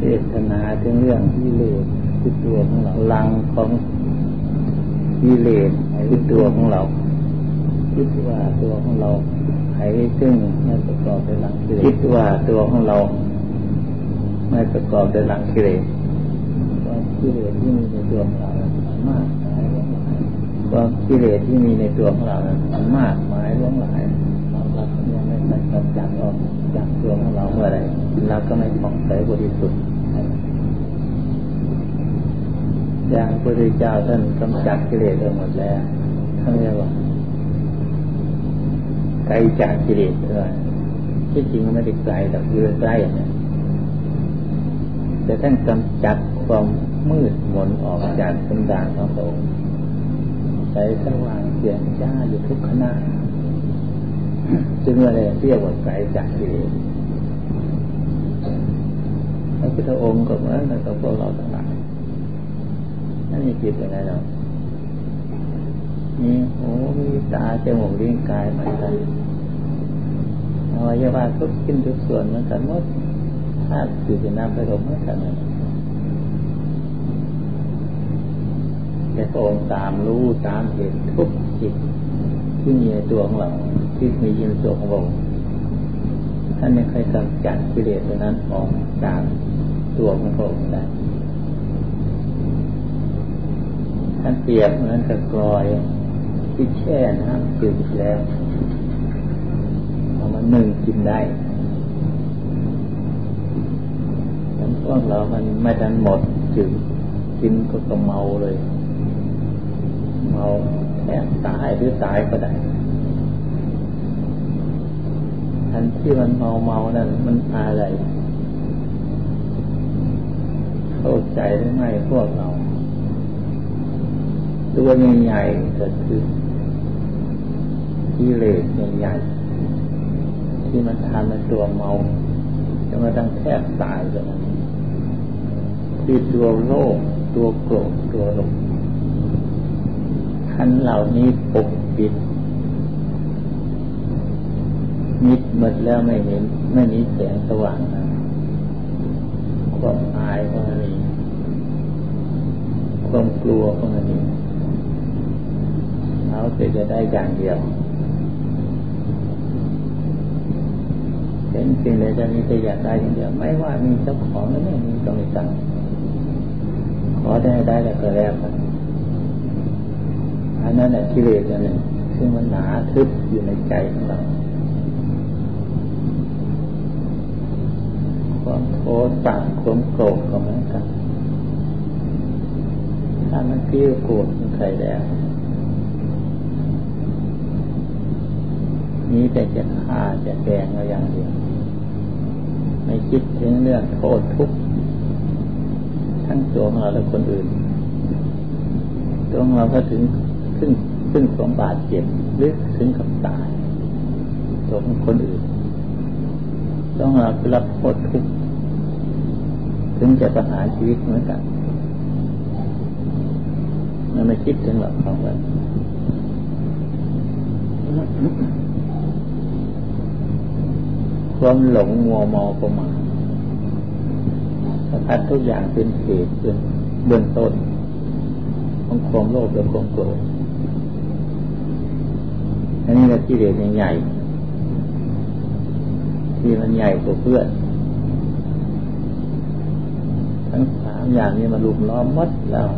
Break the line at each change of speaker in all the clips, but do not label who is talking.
เทศนาถึงเรื่องกิเลสคือตัวของเราลังของกิเลสคือตัวของเราคิดว่าตัวของเราไขซึ่งไม่ประกอบด้วยลังกิเลสคิดว่าตัวของเรา ไม่ประกอบด้วยลังกิเลสความกิเลสที่มีในตัวของเรามากมายหลงหลายความกิเลสที่มีในตัวของเรามันมากมายหลงหลาย เราเรายังไม่ได้กำจัดออกจากตัวของเราเมื่อไรเราก็ไม่ผ่องใสบริสุทธิ์อย่างพระพุทธเจ้าท่านกำจัดกิเลสหมดแล้วท่านเรียกว่าไกลจากกิเลสเลยที่จริงมันไม่ได้ไกลแต่คือใกล้เนี่ยแต่ท่านกำจัดความมืดมนออกจากสันดานของพระองค์ใจสว่างเสียงจ้าอยู่ทุกขณะ จึงอะไรเรียกว่าไกลจากกิเลสพระพุทธองค์ก็เหมือนกับพวกเราทั้งหลายนั่นมีจิตยังไงเรามีหูมีตาจมูกลิ้นกายเหมือนกันอวัยวะทุกชิ้นทุกส่วนเหมือนกันหมดธาตุคือเป็นน้ำประดมเหมือนกันแต่พระองค์ตามรู้ตามเห็นทุกจิตที่มีในตัวของเรา ที่มีอยู่ในตัวของเราท่านไม่เคยกำจัดกิเลสตัวนั้นออกจากตัวของพระองค์ได้ท่านเปรียบเหมือนกับกลอยที่แช่น้ำจืดแล้วเอามาหนึ่งกินได้ทั้งพวกเรามันไม่ทันหมดจืดกินก็ต้องเมาเลย เมาแทบตายหรือตายก็ได้ ทันที่มันเมาเมานั่นมันอะไร เข้าใจหรือไม่พวกเรา ตัวใหญ่ๆก็คือกิเลสใหญ่ๆที่มันทำเป็นตัวเมาจนมาตั้งแทบตายเลยคือตัวโลภตัวโกรธตัวหลงท่านเหล่านี้ปกปิด มิดหมดแล้วไม่เห็น ไม่มีแสงสว่างนะความอายก็ไม่มีความกลัวก็ไม่มีเขาจะได้อย่างเดียวเห็นสิ่งใดจะมีแต่อยากได้อย่างเดียว ไม่ว่ามีเจ้าของหรือไม่มีต้องมีตังขอได้ได้แล้วก็แล้วกันอันนั้นแหละกิเลสนั่นซึ่งมันหนาทึบอยู่ในใจของเรา ความโทษต่างความโกรธก็เหมือนกัน ถ้ามันเกลี้ยโกรธมันใครแล้วนี้แต่จะฆ่าจะแกงเราอย่างเดียว ไม่คิดถึงเรื่องโทษทุกข์ทั้งตัวของเราและคนอื่น ตัวของเราก็ถึงขึ้นขึ้นสมบาดเจ็บหรือถึงกับตายตัวของคนอื่นตัวของเราคือรับโทษทุกข์ ถึงจะประหารชีวิตเหมือนกันมันไม่คิดถึงหลักของมันความหลงมัวเมาประมาทสารพัดทุกอย่างเป็นเหตุเป็นเบื้องต้น ของความโลภและความโกรธอันนี้เราที่เรียนใหญ่ที่มันใหญ่กว่าเพื่อน ทั้งสาม อย่างนี้มาลุมล้อมมดแล้ว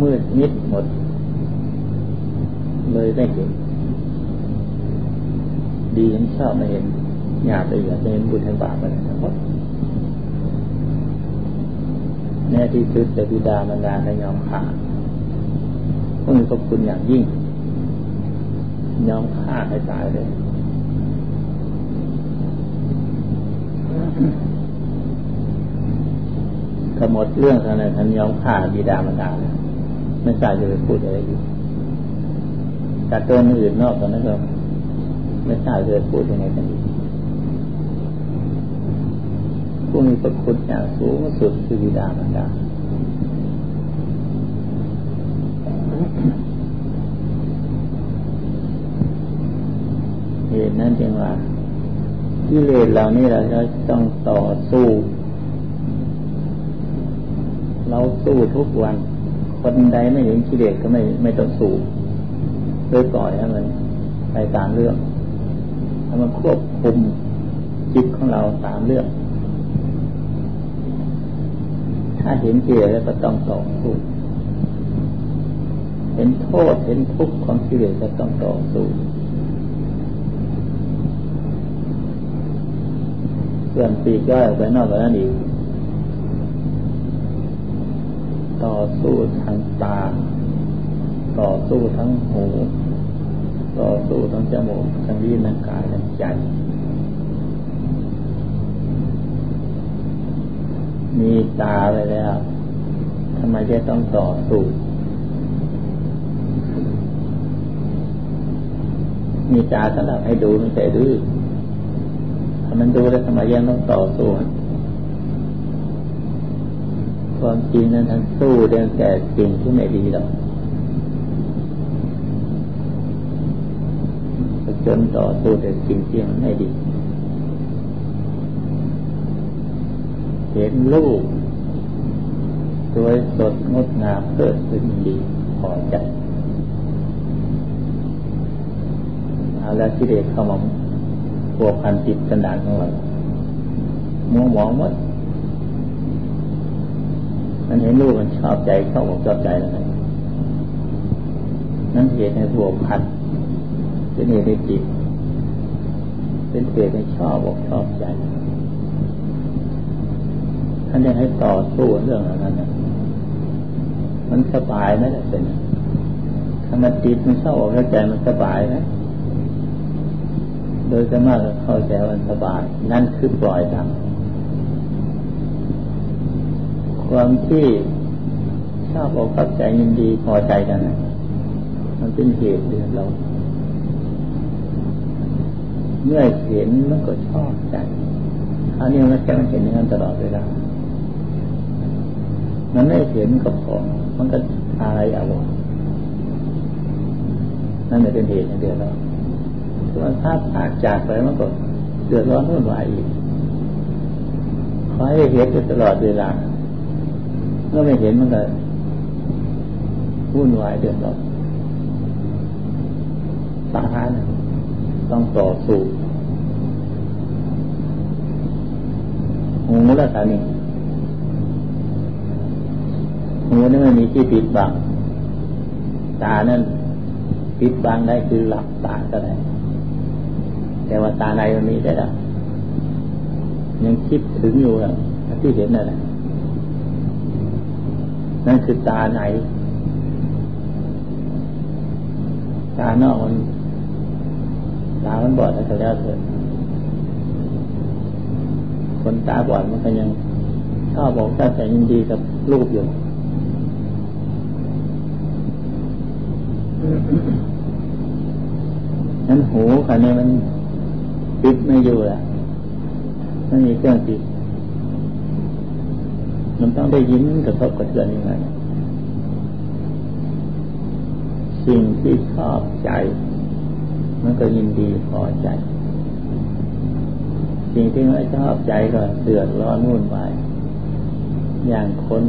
มืดมิดหมด เลยได้เห็น ดีเห็นชอบไม่เห็นอยากไปอยากจะเห็นบุญเห็นบาปอะไรทั้งหมดแน่ที่สุดแต่บิดามารดาได้ยอมขาพวกนี้ขอบคุณอย่างยิ่ง ยอมฆ่าให้ตายเลย ขมดเรื่องอะไรท่านยอมฆ่าบิดามารดาไม่ทราบจะไปพูดอะไรอยู่แต่ตัวอื่นนอกจากนั้นก็ไม่ทราบจะไปพูดยังไงกันอีกผู้มีพระคุณอย่างสูงสุดคือบิดามารดาเหตุนั้นจึงว่ากิเลสเหล่านี้เราจะต้องต่อสู้ เราสู้ทุกวัน คนใดไม่เห็นกิเลสก็ไม่ไม่ต้องสู้โดยปล่อยให้มันไปตามเรื่องให้มันควบคุมจิตของเราตามเรื่อง ถ้าเห็นกิเลสแล้วก็ต้องต่อสู้เห็นโทษเห็นทุกข์ของกิเลสก็ต้องต่อสู้ส่วนปีกย่อยไปนอกจากนั้นอีก ต่อสู้ทางตา ต่อสู้ทั้งหู ต่อสู้ทั้งจมูกทั้งลิ้นทั้งกายทั้งใจมีตาไปแล้วทำไมจะต้องต่อสู้ มีตาสำหรับให้ดูไม่ใช่ดื้อถ้ามันดูแล้วทำไมยังต้องต่อสู้ ความจริงนั้นท่านสู้เรื่องแต่สิ่งที่ไม่ดีหรอกจนต่อสู้แต่สิ่งที่มันไม่ดี เห็นลูกสวยสดงดงามเกิดขึ้นดีพอใจเอาแล้วที่เด็กเข้ามาพวกพันจิตกันดานของเรามัวหมองหมด มันเห็นลูกมันชอบใจเข้าอกชอบใจแล้วนั่นเหตุในพวพันเป็นเหตุในจิต เป็นเหตุในชอบอกชอบใจท่านยังให้ต่อสู้เรื่องอะไรนั้นนะมันสบายไหมล่ะเป็นถ้ามันจิตมันเศร้าอกใจมันสบายนะโดยจะมากเข้าใจมันสบาย นั่นคือปล่อยดัง ความที่ชอบอกขับใจยินดีพอใจกันนะมันเป็นเหตุเดือดเราเมื่อเห็นมันก็ชอบใจอันนี้มันแค่มันเห็นอย่างนั้นตลอดเวลามันไม่เห็นก็พอมันก็อะไรเอานั่นเป็นเหตุเดือดร้อนส่วนถ้าผากจากไปมันก็เดือดร้อนวุ่นวายอีกขอให้เห็นตลอดเวลา เมื่อไม่เห็นมันก็วุ่นวายเดือดร้อนสาหัสต้องต่อสู้หูแล้วค่ะนี่หูนี่มันมีที่ปิดบัง ตานั่นปิดบังได้คือหลับตาก็ได้ แต่ว่าตาในมันมีได้ล้วยังคิดถึงอยู่อะที่เห็นนั่นแหละ นั่นคือตาไหน ตานอกมันตามันบอดแล้วแล้วเถิดคนตาบอดมันก็ยังชอบบอกถ้าแต่ยินดีกับรูปอยู่นั้นหูคันนี้มันปิดไม่อยู่แหละไม่มีเครื่องปิด มันต้องได้ยินกระทบกระเทือนยังไงสิ่งที่ชอบใจ มันก็ยินดีพอใจ สิ่งที่ไม่ชอบใจก็เดือดร้อนวุ่นวายอย่างคน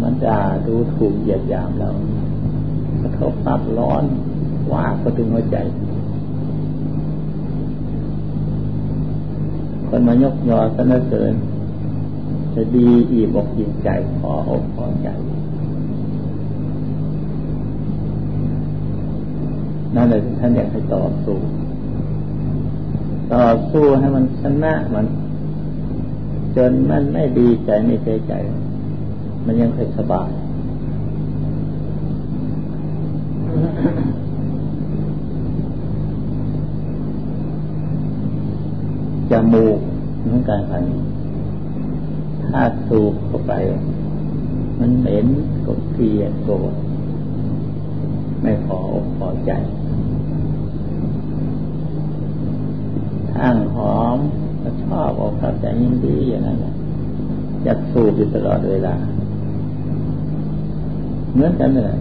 มันด่าดูถูกเหยียดหยามเรากระทบปับร้อนว่าก็ถึงหัวใจ คนมายกยอสนเสริญ จะดีอีบอกยินใจพออกพอใจนั่นเลยท่านอยากให้ต่อสู้ ต่อสู้ให้มันชนะมัน จนมันไม่ดีใจไม่เสียใจ มันยังเคยสบายจมูกเหมือนกันค่ะ ถ้าสูบเข้าไป มันเหม็นก็เกลียดโกรธไม่พออกพอใจทางหอมก็ชอบออกขับใจยินดีอย่างนั้นอยากสูบอยู่ตลอดเวลาเหมือนกันเลย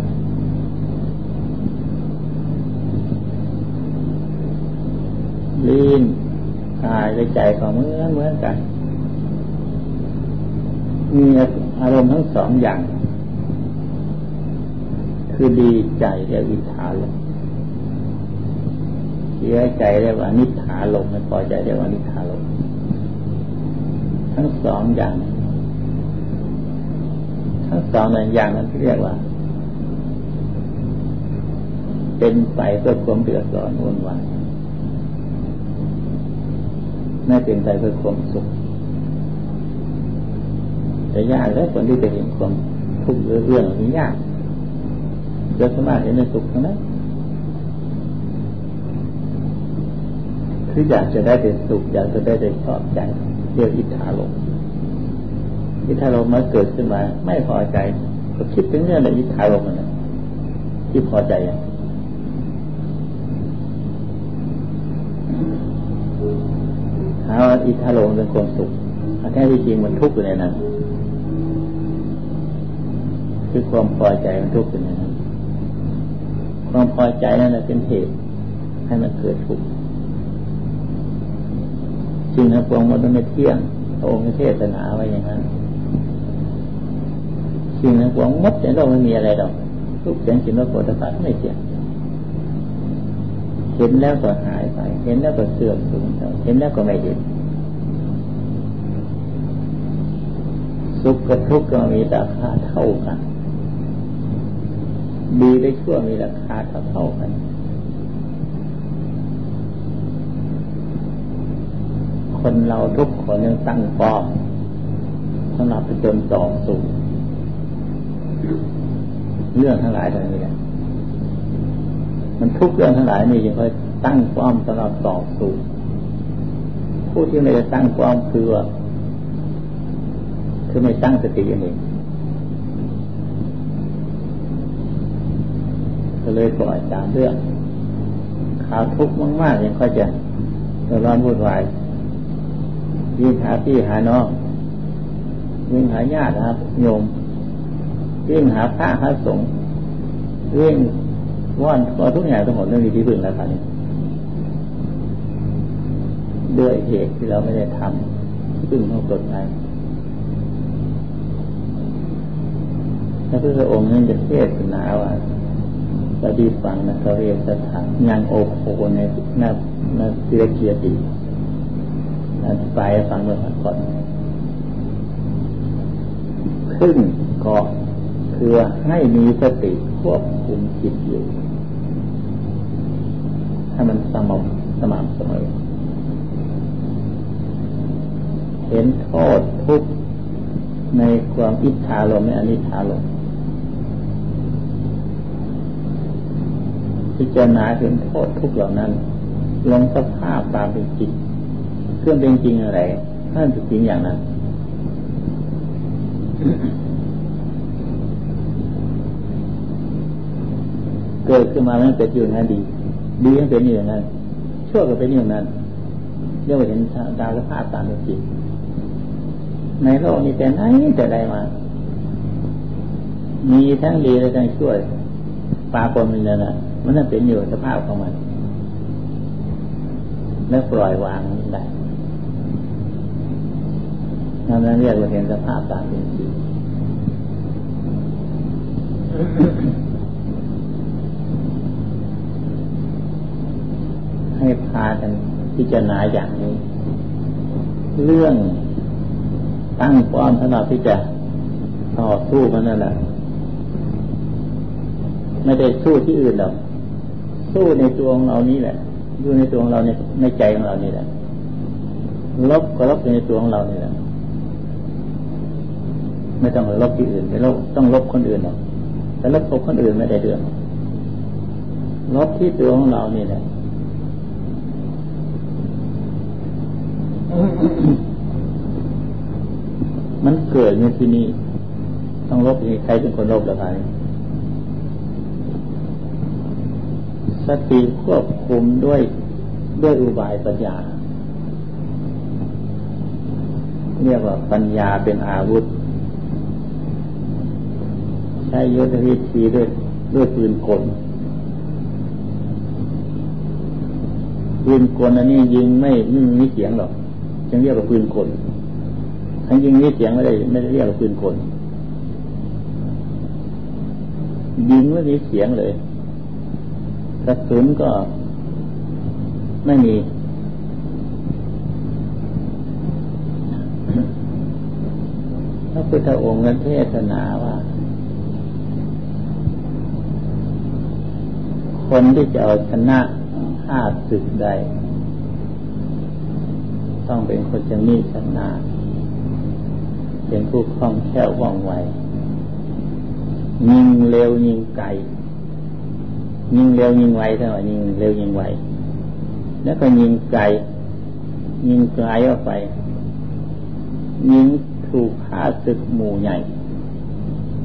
ลีนกายและใจก็เหมือนเหมือนกัน มีอารมณ์ทั้งสองอย่าง คือดีใจเรียกวิชาลมเสียใจเรียกว่านิถาลมไม่พอใจเรียกว่านิถาลมทั้งสองอย่าง ทั้งสองอย่างนั้นเรียกว่า เป็นไปเพื่อความเดือดร้อนวุ่นวายไม่เป็นไปเพื่อความสุข แต่ยากแล้วคนที่จะเห็นความทุกข์เรื่องนี้ยากจะสามารถเห็นในสุขทั้งนั้นคืออยากจะได้แต่สุขอยากจะได้แต่ชอบใจเรียกอิทธาลมอิทธาลมมาเกิดขึ้นมา ไม่พอใจก็คิดถึงเรื่องในอิทธาลมนะที่พอใจอะหาว่าอิทธาลมเป็นความสุขแท้ที่จริงมันทุกข์อยู่ในนั้น คือความพอใจมันทุกข์อยู่ในนั้นความพอใจนั่นแหละเป็นเหตุให้มันเกิดทุกข์จริงนะพระองมันไม่เที่ยงพระองค์เทศนาไว้อย่างนั้นจริงนะพระองมดในโลกไม่มีอะไรหรอกทุกเสียงกินว่าโกฏฐัไม่เที่ยงเห็นแล้วก็หายไป เห็นแล้วก็เสื่อมสูญเห็นแล้วก็ไม่เห็น สุขกับทุกข์ก็มีราคาเท่ากัน ดีได้ชั่วมีราคาเท่าเท่ากัน คนเราทุกคนยังตั้งปอมสำหรับไปจนต่อสู่เรื่องทั้งหลายทั้งนี้มันทุกเรื่องทั้งหลายนี่ยังค่อยตั้งป้อมสำหรับต่อสู้ผู้ที่ไม่ได้ตั้งป้อมคือว่าคือไม่ตั้งสติเอง ก็เลยปล่อยตามเรื่องข่าวทุกข์มากๆยังค่อยจะร้อนวุ่นวายยิ่งหาพี่หาน้องยิ่งหาญาติครับโยมยิ่งหาพระหาสงฆ์ยิ่งว่านก็ทุกอย่างทั้งหมดเรื่องที่พึ่งแล้วครับนี้ด้วยเหตุที่เราไม่ได้ทำพึ่งของกฎหมายพระพุทธองค์นั้นจะเทศนาว่า ปฏิฟังนะเขาเรียนสถานยังโอโคในนานาเสียเกียรติอธิบายฟังเมื่อก่อน ขึ้นก็คือให้มีสติควบคุมจิตอยู่ให้มันสม่ำสม่ำเสมอ เห็นโทษทุกในความอิทธาลมในอนิธาลม พิจารณาเห็นโทษทุกเหล่านั้น ลงสภาพตามเป็นจริงเครื่องเป็นจริงอะไรนั่นเป็นจริงอย่างนั้นเกิดขึ้นมาแล้วเป็นอยู่างนั้นดี ดีก็เป็นอย่างนั้นชั่วก็เป็นอย่างนั้นเรียกว่าเห็นตามสภาพตามเป็นจริงในโลกนี้แต่ไหนแต่ใดมา มีทั้งดีและทั้งชั่วปาปนมันนะ มันนั่นเป็นอยู่สภาพของมัน แล้วปล่อยวางได้นั่นเรียกว่าเห็นสภาพตามเป็นจริงให้พากันพิจารณาอย่างนี้ เรื่องตั้งความสำหรับที่จะต่อสู้มันนั่นแหละไม่ได้สู้ที่อื่นหรอก สู้ในตัวของเรานี้แหละอยู่ในตัวของเราในในใจของเรานี่แหละลบก็ลบอยู่ในตัวของเรานี่แหละไม่ต้องลบที่อื่นไม่ลบต้องลบคนอื่นหรอกแต่ลบคนอื่นไม่ได้เรื่องลบที่ตัวของเรานี่แหละมันเกิดในที่นี้ ต้องลบที่ใครเป็นคนลบหรือใคร สติควบคุมด้วยด้วยอุบายปัญญา เรียกว่าปัญญาเป็นอาวุธ ใช้ยุทธวิธีด้วยด้วยปืนกลปืนกลอันนี้ยิงไม่ไม่มีเสียงหรอกจึงเรียกว่าปืนกลทั้งยิงนี้เสียงไม่ได้ไม่ได้เรียกว่าปืนกลยิงไม่มีเสียงเลย กระสุนก็ไม่มี พระพุทธองค์นั้นเทศนาว่า คนที่จะเอาชนะข้าศึกใด ต้องเป็นคนจะมีชนะเป็นผู้คล่องแคล่วว่องไวยิงเร็วยิงไกล ยิงเร็วยิงไวเท่าไหร่ยิงเร็วยิงไวแล้วก็ยิงไกลยิงไกลออกไป ยิงถูกฆ่าศึกหมู่ใหญ่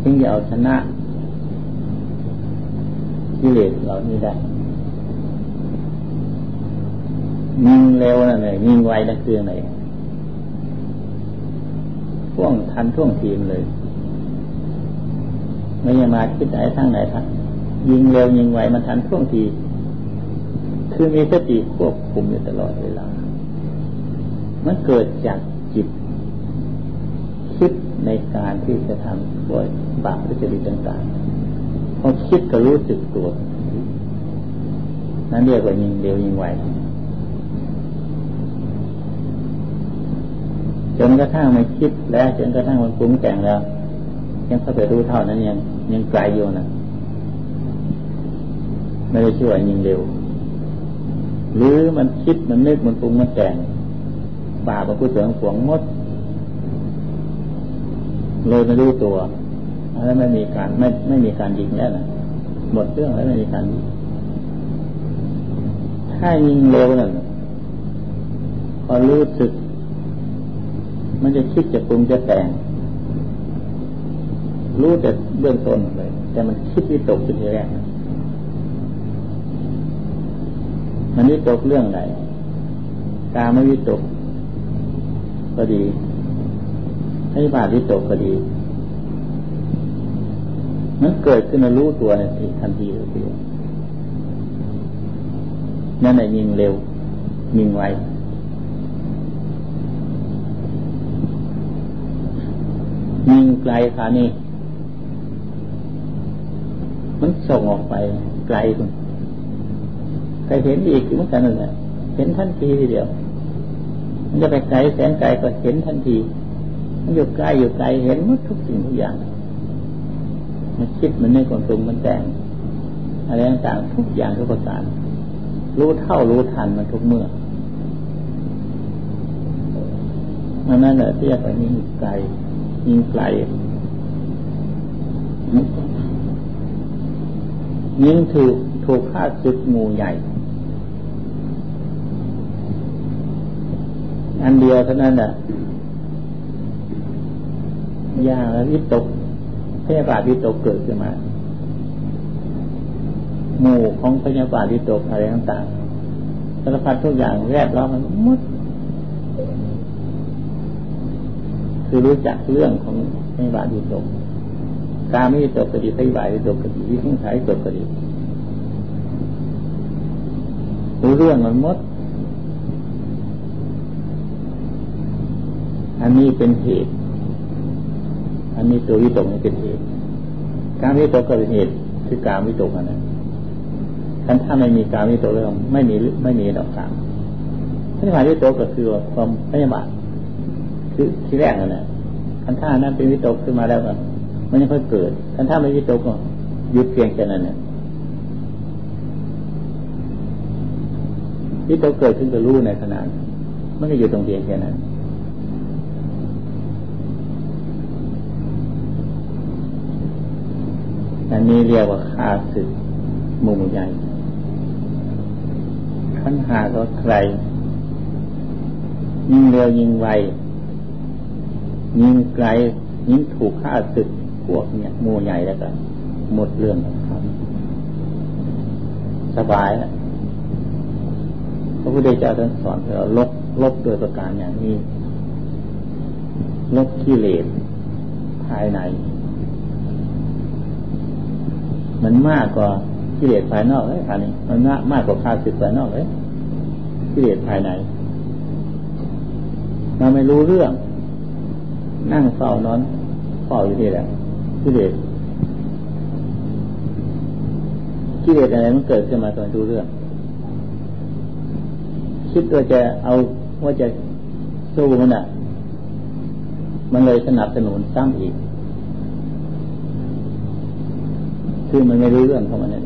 ถึงจะเอาชนะกิเลสเหล่านี้ได้ยิงเร็วนั่นเลยยิงไวนั่นคืออะไรท่วงทันท่วงทีมเลย ไม่ยังมาคิดไหนทั้งไหนทั้ง ยิงเร็วยิงไวมันทันท่วงที คือมีสติควบคุมอยู่ตลอดเวลา มันเกิดจากจิต คิดในการที่จะทำด้วยบาปวิจริตต่างๆพอคิดก็รู้สึกตัว นั่นเรียกว่ายิงเร็วยิงไวจนกระทั่งมันคิดแล้วจนกระทั่งมันปรุงแต่งแล้ว ยังเข้าไปรู้เท่านั้นยังยังไกลอยู่นะ ไม่ได้ช่วยยิงเร็ว หรือมันคิดมันนึกมันปรุงมันแต่งบาปมันพูดถึงขวงมด เลยไม่รู้ตัวแล้วไม่มีการไม่ไม่มีการยิงแล้วนะหมดเรื่องแล้วไม่มีการถ้ายิงเร็วนั่นพอรู้สึก มันจะคิดจะปรุงจะแต่ง รู้แต่เบื้องต้นเลย แต่มันคิดวิตกจุดทีแรก มันวิตกเรื่องไหนกาไม่วิตก ก็ดีให้บาดวิตกก็ดีมันเกิดขึ้นมารู้ตัวในทีทันทีเลยนั่นแหละยิงเร็ว ยิงไวยิงไกลค่ะนี่ มันส่งออกไปไกลคุณ ใครเห็นอีกเหมือนกันเลยเห็นทันทีทีเดียว มันจะไปไกลแสนไกลก็เห็นทันที มันอยู่ใกล้อยู่ไกลเห็นหมดทุกสิ่งทุกอย่าง มันคิดมันในความสุงมันแต่งอะไรต่างๆทุกอย่างทุกประการรู้เท่ารู้ทันมันทุกเมื่อมันนั่นแหละที่จะไปนี่ไกลยิงไกลยิงถูกถูกฆ่าศึกงูใหญ่ อันเดียวเท่านั้นแหละยากแล้ววิตกพยาบาทวิตกเกิดขึ้นมาหมู่ของพยาบาทวิตกอะไรต่างๆสารพัดทุกอย่างแวดล้อมมันมดคือรู้จักเรื่องของไม่บาดีตกกาไม่ตกก็ดีไม่บาดีตกก็ดีวิธีขายตกก็ดีรู้เรื่องมันมด อันนี้เป็นเหตุ อันนี้ตัววิตกนี่เป็นเหตุ การวิตกก็เป็นเหตุคือการวิตกอันนั้นท่านถ้าไม่มีการวิตกเลยไม่มีไม่มีดอกกางพยาบาทวิตกก็คือความพยาบาทคือที่แรกนั่นแหละคันท่านั้นเป็นวิตกขึ้นมาแล้วก็มันยังค่อยเกิดคันท่าไม่วิตกก็หยุดเพียงแค่นั้นเนี่ยวิตกเกิดขึ้นก็รู้ในขณะมันก็อยู่ตรงเพียงแค่นั้น อันนี้เรียกว่าคาสึกมุมใหญ่ขันหาก็ใคร ยิ่งเร็วยิ่งไว ยิงไกล ยิงถูกฆ่าศึกพวกเนี่ยมูใหญ่แล้วก็หมดเรื่องครับ สบายแล้วพระพุทธเจ้าท่านสอนเราลบลบโดยประการอย่างนี้ ลบกิเลสภายใน มันมากกว่ากิเลสภายนอกเลยค่ะนี่มันมากกว่าข้าศึกภายนอกเลยกิเลสภายในเราไม่รู้เรื่อง นั่งเฝ้านอนเฝ้าอยู่ที่แหละกิเลสกิเลสอะไรมันเกิดขึ้นมาตอนดูเรื่อง คิดว่าจะเอาว่าจะสู้มันอะ มันเลยสนับสนุนซ้ำอีก คือมันไม่รู้เรื่องของมันนั่น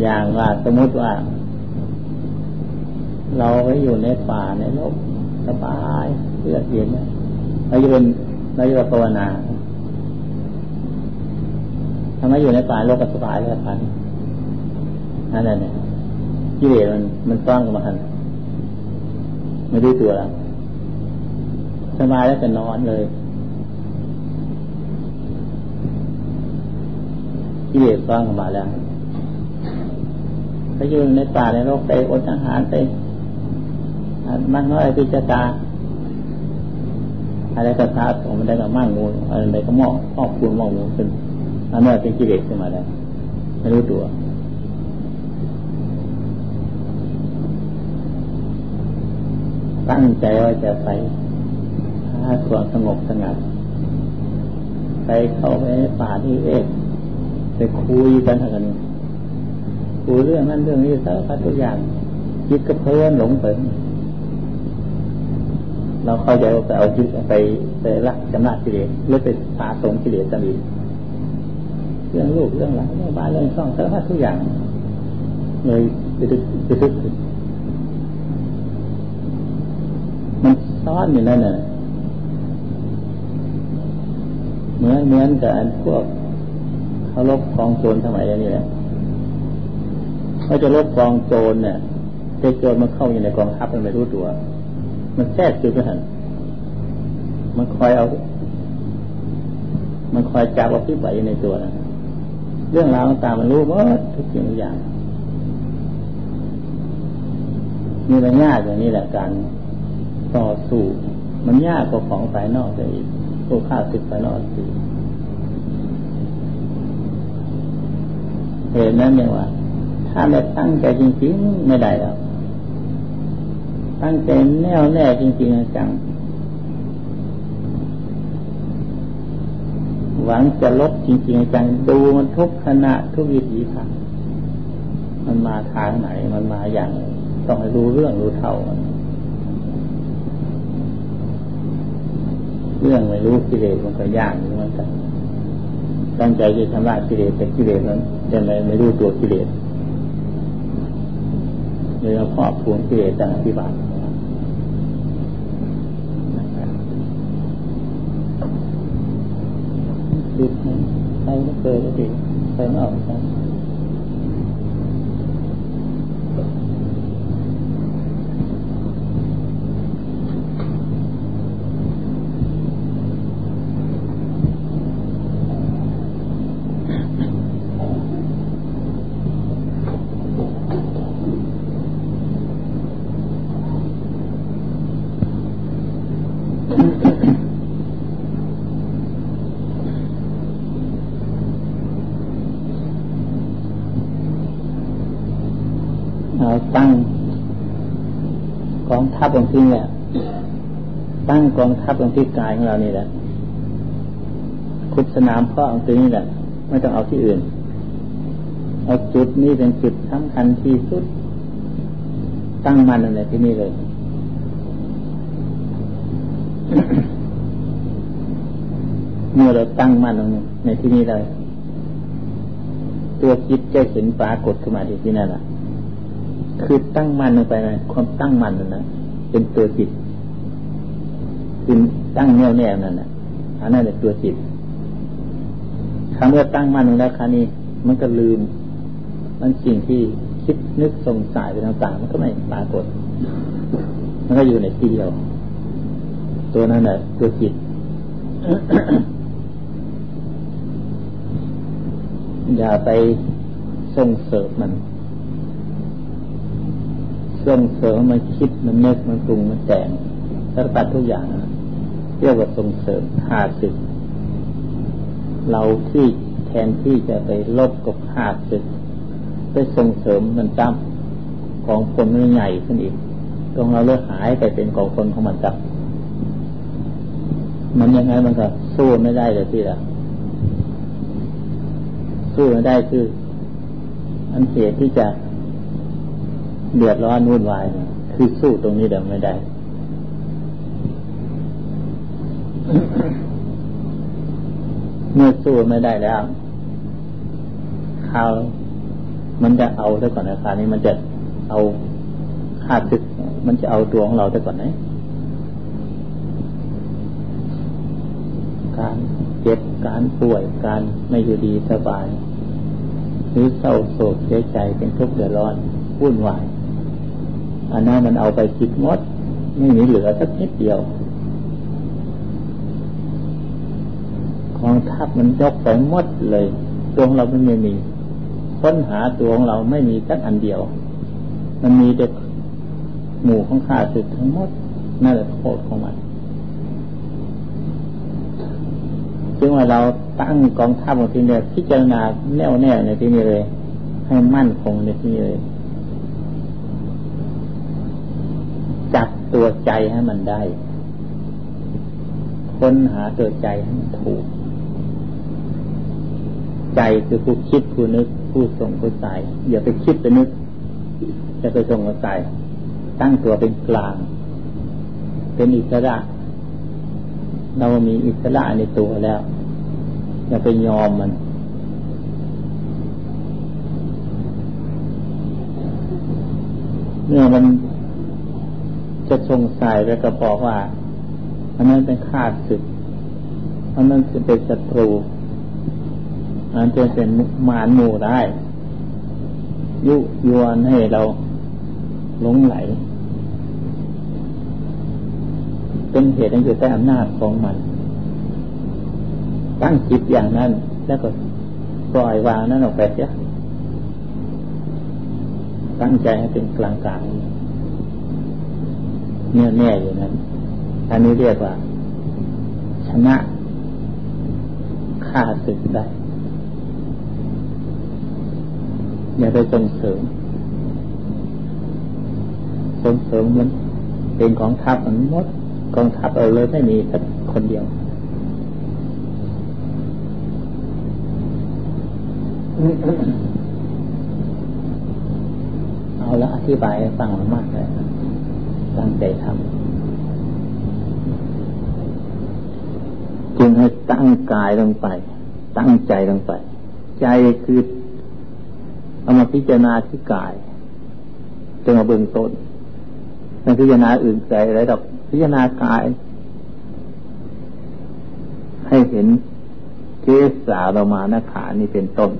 อย่างว่าสมมติว่า เราไปอยู่ในป่าในโลกสบายเลือกเย็นเราอยู่เป็นเราอยู่ภาวนาทำไมอยู่ในป่าโลกสบายเลยพันนั่นแหละเนี่ยกิเลสมันมันซ่อนกันมาหันไม่รู้ตัวแล้วสบายแล้วจะนอนเลย กิเลสซ่อนกันมาแล้วไปอยู่ในป่าในโลกไปอดอาหารไปมันน้อยพิจารณาอะไรก็ท้าของมันได้ก็มั่งงูอะไรก็มอกมอกคูณมอกงูเป็นอันนั้นเป็นกิเลสขึ้นมาแล้วไม่รู้ตัวตั้งใจว่าจะไปหาความสงบสงัด ไปเข้าไปในป่าที่เอก ไปคุยกันกันคุยเรื่องนั้นเรื่องนี้สารพัดทุกอย่างคิดก็เพื่อนหลงเปิดเราเข้าใจว่าไปเอาจิตไปไปรักจำนากิเลสหรือไปพาสงกิเลสกันอีกเรื่องลูกเรื่องหลานเรื่องบ้านเรื่องช่องสารพัดทุกอย่างเลยไปดึกไปดึกมันซ้อนอยู่นั่นน่ะเหมือนเหมือนกับพวก เขาลบกองโจรสมัยนี้แหละเขาจะลบกองโจรเนี่ยโจรมันเข้าอยู่ในกองทัพมันไม่รู้ตัว มันแทรกอยู่ไปหันมันคอยเอา มันคอยจับเอาพิบัยในตัวนะเรื่องราวต่างมันรู้หมดทุกสิ่งทุกอย่างมีมันยากอย่างนี้แหละการต่อสู้ มันยากกว่าของภายนอกไปอีกพวกข้าศึกภายนอกสิ เหตุนั้นเนี่ยว่า ถ้าไม่ตั้งใจจริงๆไม่ได้แล้วตั้งใจแน่วแน่จริงๆจังหวังจะลดจริงๆจังดูมันทุกขณะทุกวิถีทางมันมาทางไหนมันมาอย่างต้องให้รู้เรื่องรู้เท่ามันเรื่องไม่รู้กิเลสมันก็ยากเหมือนกัน ตั้งใจจะชำระกิเลสแต่กิเลสนั้นจะไม่ไม่รู้ตัวกิเลสเลยเอาครอบครัวกิเลสต่างอธิบัติติดไปไม่เคยก็ดีใครไม่ออกใช่ ทัพของจริงเนี่ยตั้งกองทัพของที่กายของเรานี่แหละคุดสนามพ่อของตัวนี้แหละ ไม่ต้องเอาที่อื่น เอาจุดนี้เป็นจุดสำคัญที่สุด ตั้งมันอะไรที่นี่เลยเมื่อเราตั้งมันลงในที่นี้เลยตัวคิดจะเห็นปรากฏขึ้นมาที่นั่นแหละคือตั้งมันลงไปนะความตั้งมันนั่นนะ เป็นตัวจิตเป็นตั้งแน่วแน่นั่นน่ะอันนั้นเป็นตัวจิตคำว่าตั้งมั่นลงแล้วครานี้ มันก็ลืม มันสิ่งที่คิดนึกสงสัยไปต่างๆมันก็ไม่ปรากฏ มันก็อยู่ในที่เดียว ตัวนั้นแหละตัวจิตอย่าไปส่งเสริมมัน ส่งเสริมมันคิดมันนึกมันปรุงมันแต่งสารพัดทุกอย่างเรียกว่าส่งเสริมหาศึก เราที่แทนที่จะไปลบกับหาศึกไปส่งเสริมมันจ้ำของคนมันใหญ่ขึ้นอีก ตรงเราเลือกหายไปเป็นกองคนของมันจับมันยังไงมันก็สู้ไม่ได้เลยที่ละสู้ไม่ได้คือ อันเหตุที่จะ เดือดร้อนวุ่นวายคือสู้ตรงนี้เดิมไม่ได้ เมื่อสู้ไม่ได้แล้วข่าวมันจะเอาซะก่อนนะคราวนี้มันจะเอาขาดซึก มันจะเอาตัวของเราซะก่อนไหมการเจ็บการป่วยการไม่อยู่ดีสบาย หรือเศร้าโศกเสียใจเป็นทุกข์เดือดร้อนวุ่นวาย อันนั้นมันเอาไปคิดมดไม่มีเหลือสักนิดเดียวของทัพมันยกไปหมดเลยตัวของเราไม่มีค้นหาตัวของเราไม่มีสักอันเดียว มันมีแต่หมู่ของข้าศึกทั้งหมดนั่นแหละโทษของมันจึงว่าเราตั้งกองทัพของที่นี่พิจารณาแน่วแน่ในที่นี้เลย ให้มั่นคงในที่นี้เลย จับ ตัวใจให้มันได้ ค้นหาตัวใจให้มันถูก ใจคือผู้คิดผู้นึก ผู้ส่งผู้ใส่อย่าไปคิดไปนึกจะไปส่งผู้ใส่ตั้งตัวเป็นกลาง เป็นอิสระ เรามีอิสระในตัวแล้ว อย่าไปยอมมันเมื่อมัน จะสงสัยแล้วก็บอกว่า อันนั้นเป็นข้าศึก อันนั้นคือเป็นศัตรู อันนั้นจะเป็นมารหมู่ได้ ยุยวนให้เราหลงไหล เป็นเหตุให้อยู่ใต้อำนาจของมัน ตั้งจิตอย่างนั้น แล้วก็ปล่อยวางนั้นออกไปเสียตั้งใจให้เป็นกลางกลาง เนี่ยแน่อย่างนั้น อันนี้เรียกว่า ชนะฆ่าศึกได้ อย่าไปส่งเสริมส่งเสริมมันเป็นของทัพมันหมดกองทัพเอาเลยไม่มีสักคนเดียวเอาละอธิบายฟังมากเลย ตั้งใจทำจึงให้ตั้งกายลงไป ตั้งใจลงไป ใจคือเอามาพิจารณาที่กายจนมาเบื้องต้นไม่พิจารณาอื่นใจอะไรดอกพิจารณากาย ให้เห็นเกสาเรามานาขานี่เป็นต้น